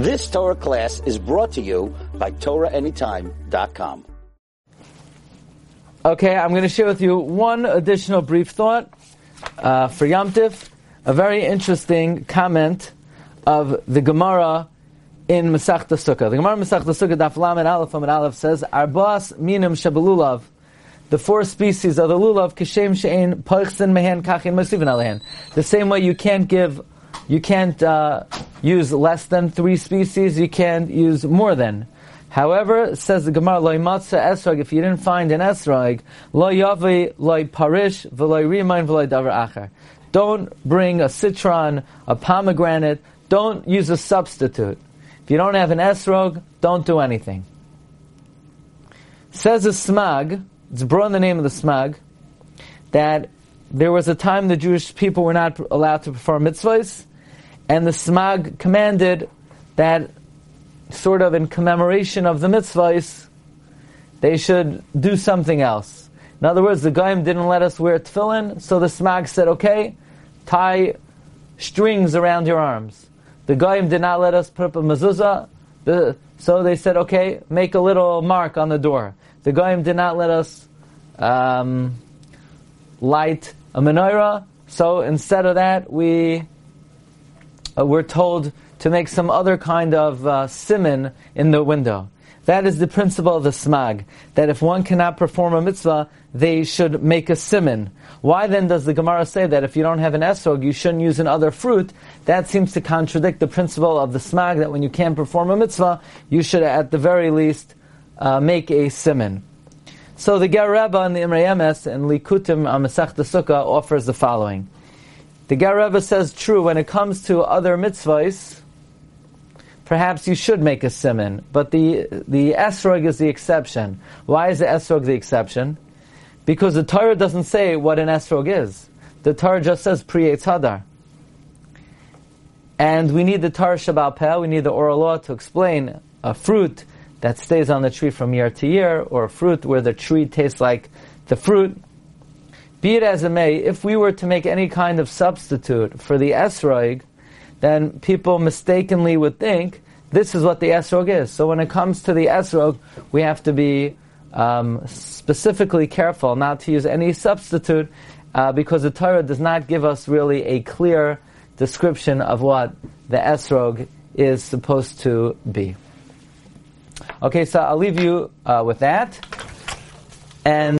This Torah class is brought to you by TorahAnytime.com. Okay, I'm going to share with you one additional brief thought uh, for Yom Tif, a very interesting comment of the Gemara in Masechta Sukkah. The Gemara in Masechta Sukkah, Daf Lamed Aleph Amid Aleph says, Arbas minim shabelulav, the four species of the lulav, kishem she'en poichsen mehen kachin masivin alehen. The same way you can't give, you can't uh, use less than three species, you can't use more than. However, says the Gemara, loy matzah esrog, if you didn't find an esrog, loy yavi, loy parish, v'loy rimain, v'loy davar acher. Don't bring a citron, a pomegranate, don't use a substitute. If you don't have an esrog, don't do anything. Says a smag, it's brought in the name of the smag, that there was a time the Jewish people were not allowed to perform mitzvahs, and the smag commanded that sort of in commemoration of the mitzvahs, they should do something else. In other words, the Goyim didn't let us wear tefillin, so the smag said, okay, tie strings around your arms. The Goyim did not let us put up a mezuzah, the, so they said, okay, make a little mark on the door. The Goyim did not let us um, light a menorah, so instead of that, we uh, were told to make some other kind of uh, simon in the window. That is the principle of the smag, that if one cannot perform a mitzvah, they should make a simon. Why then does the Gemara say that if you don't have an esrog, you shouldn't use another fruit? That seems to contradict the principle of the smag, that when you can't perform a mitzvah, you should at the very least uh, make a simon. So the Ger Rebbe and the Imrei Emes and Likutim on Masech Sukkah offers the following. The Rebbe says, true, when it comes to other mitzvahs, perhaps you should make a simon, but the, the esrog is the exception. Why is the esrog the exception? Because the Torah doesn't say what an esrog is. The Torah just says pri hadar. And we need the Torah Shabbal Peh, we need the oral law to explain a fruit that stays on the tree from year to year, or a fruit where the tree tastes like the fruit. Be it as it may, if we were to make any kind of substitute for the esrog, then people mistakenly would think this is what the esrog is. So when it comes to the esrog, we have to be um, specifically careful not to use any substitute, uh, because the Torah does not give us really a clear description of what the esrog is supposed to be. Okay, so I'll leave you uh, with that. And